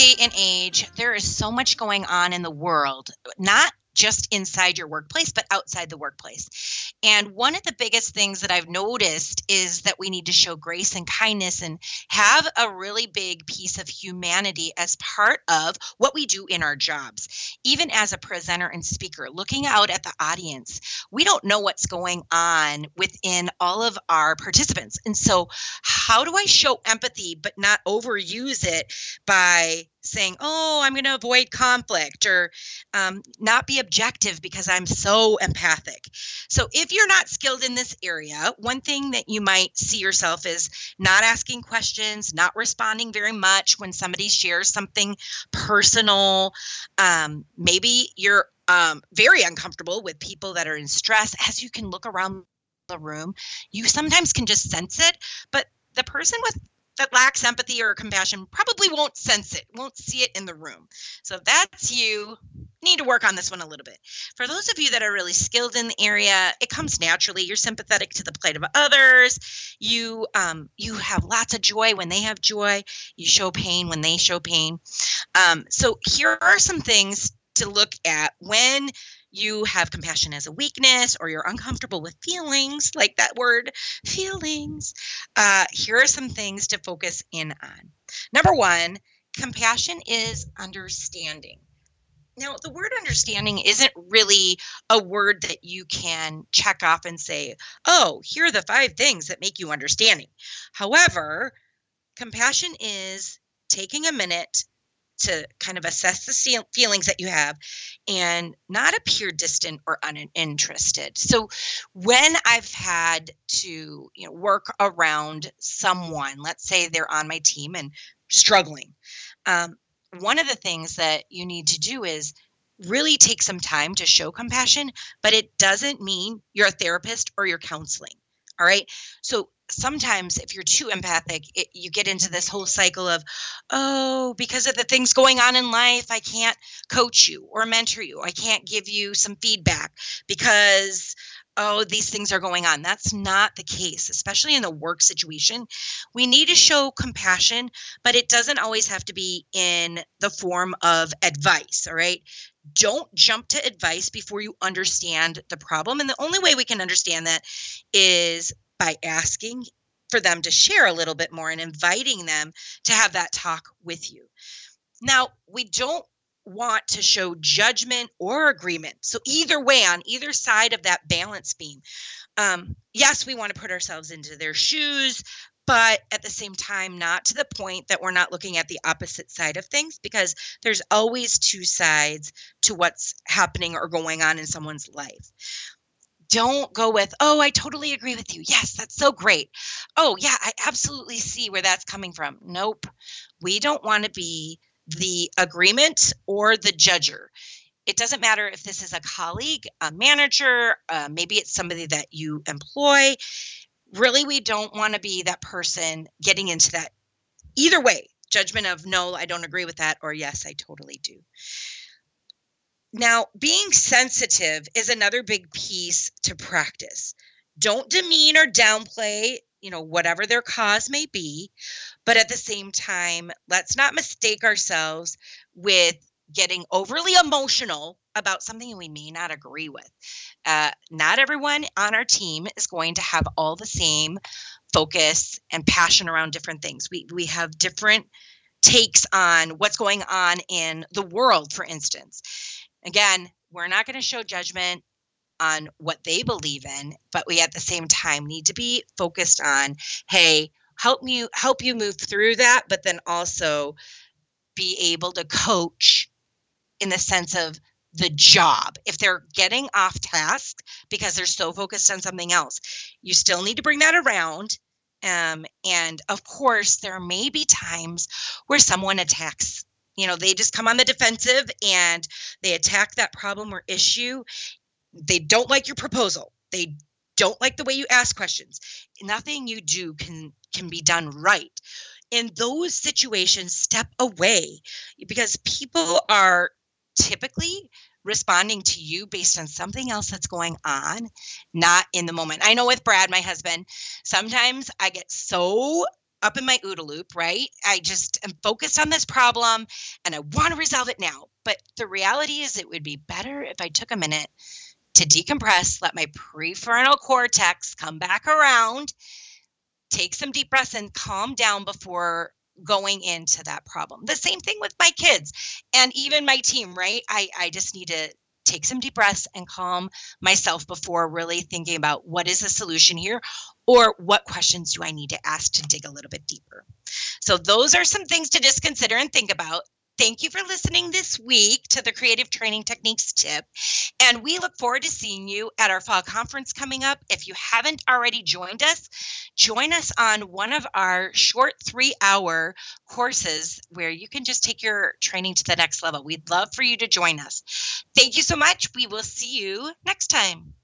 day and age, there is so much going on in the world, not just inside your workplace, but outside the workplace. And one of the biggest things that I've noticed is that we need to show grace and kindness and have a really big piece of humanity as part of what we do in our jobs. Even as a presenter and speaker, looking out at the audience, we don't know what's going on within all of our participants. And so, how do I show empathy but not overuse it by saying, oh, I'm going to avoid conflict or um, not be objective because I'm so empathic. So, if you're not skilled in this area, one thing that you might see yourself is not asking questions, not responding very much when somebody shares something personal. Um, maybe you're um, very uncomfortable with people that are in stress. As you can look around the room, you sometimes can just sense it, but the person with that lacks empathy or compassion probably won't sense it, won't see it in the room. So that's you, need to work on this one a little bit. For those of you that are really skilled in the area, it comes naturally. You're sympathetic to the plight of others. You um, you have lots of joy when they have joy. You show pain when they show pain. Um, so here are some things to look at when you have compassion as a weakness or you're uncomfortable with feelings, like that word, feelings, uh, here are some things to focus in on. Number one, compassion is understanding. Now, the word understanding isn't really a word that you can check off and say, oh, here are the five things that make you understanding. However, compassion is taking a minute to kind of assess the feelings that you have and not appear distant or uninterested. So when I've had to, you know, work around someone, let's say they're on my team and struggling, um, one of the things that you need to do is really take some time to show compassion, but it doesn't mean you're a therapist or you're counseling. All right. So sometimes if you're too empathic it, you get into this whole cycle of oh because of the things going on in life i can't coach you or mentor you. I can't give you some feedback because oh these things are going on. That's not the case especially in the work situation. We need to show compassion but it doesn't always have to be in the form of advice all right? Don't jump to advice before you understand the problem and the only way we can understand that is by asking for them to share a little bit more and inviting them to have that talk with you. Now, we don't want to show judgment or agreement. So, either way, on either side of that balance beam, um, yes, we want to put ourselves into their shoes, but at the same time, not to the point that we're not looking at the opposite side of things because there's always two sides to what's happening or going on in someone's life don't go with, oh, I totally agree with you. Yes, that's so great. Oh, yeah, I absolutely see where that's coming from. Nope. We don't want to be the agreement or the judger. It doesn't matter if this is a colleague, a manager, uh, maybe it's somebody that you employ. Really, we don't want to be that person getting into that either way judgment of no, I don't agree with that, or yes, I totally do. Now, being sensitive is another big piece to practice. Don't demean or downplay, you know, whatever their cause may be, but at the same time, let's not mistake ourselves with getting overly emotional about something we may not agree with. Uh, not everyone on our team is going to have all the same focus and passion around different things. We we have different takes on what's going on in the world, for instance. Again, we're not going to show judgment on what they believe in, but we at the same time need to be focused on, hey, help me help you move through that, but then also be able to coach in the sense of the job. If they're getting off task because they're so focused on something else, you still need to bring that around. Um, and of course, there may be times where someone attacks you know they just come on the defensive and they attack that problem or issue. They don't like your proposal. They don't like the way you ask questions. Nothing you do can can be done right. In those situations step away because people are typically responding to you based on something else that's going on, not in the moment. I know with Brad, my husband, sometimes I get so up in my OODA loop, right? I just am focused on this problem and I want to resolve it now. But the reality is, it would be better if I took a minute to decompress, let my prefrontal cortex come back around, take some deep breaths, and calm down before going into that problem. The same thing with my kids and even my team, right? I, I just need to take some deep breaths and calm myself before really thinking about what is the solution here or what questions do I need to ask to dig a little bit deeper. So, those are some things to just consider and think about. Thank you for listening this week to the Creative Training Techniques tip. And we look forward to seeing you at our fall conference coming up. If you haven't already joined us, join us on one of our short three hour courses where you can just take your training to the next level. We'd love for you to join us. Thank you so much. We will see you next time.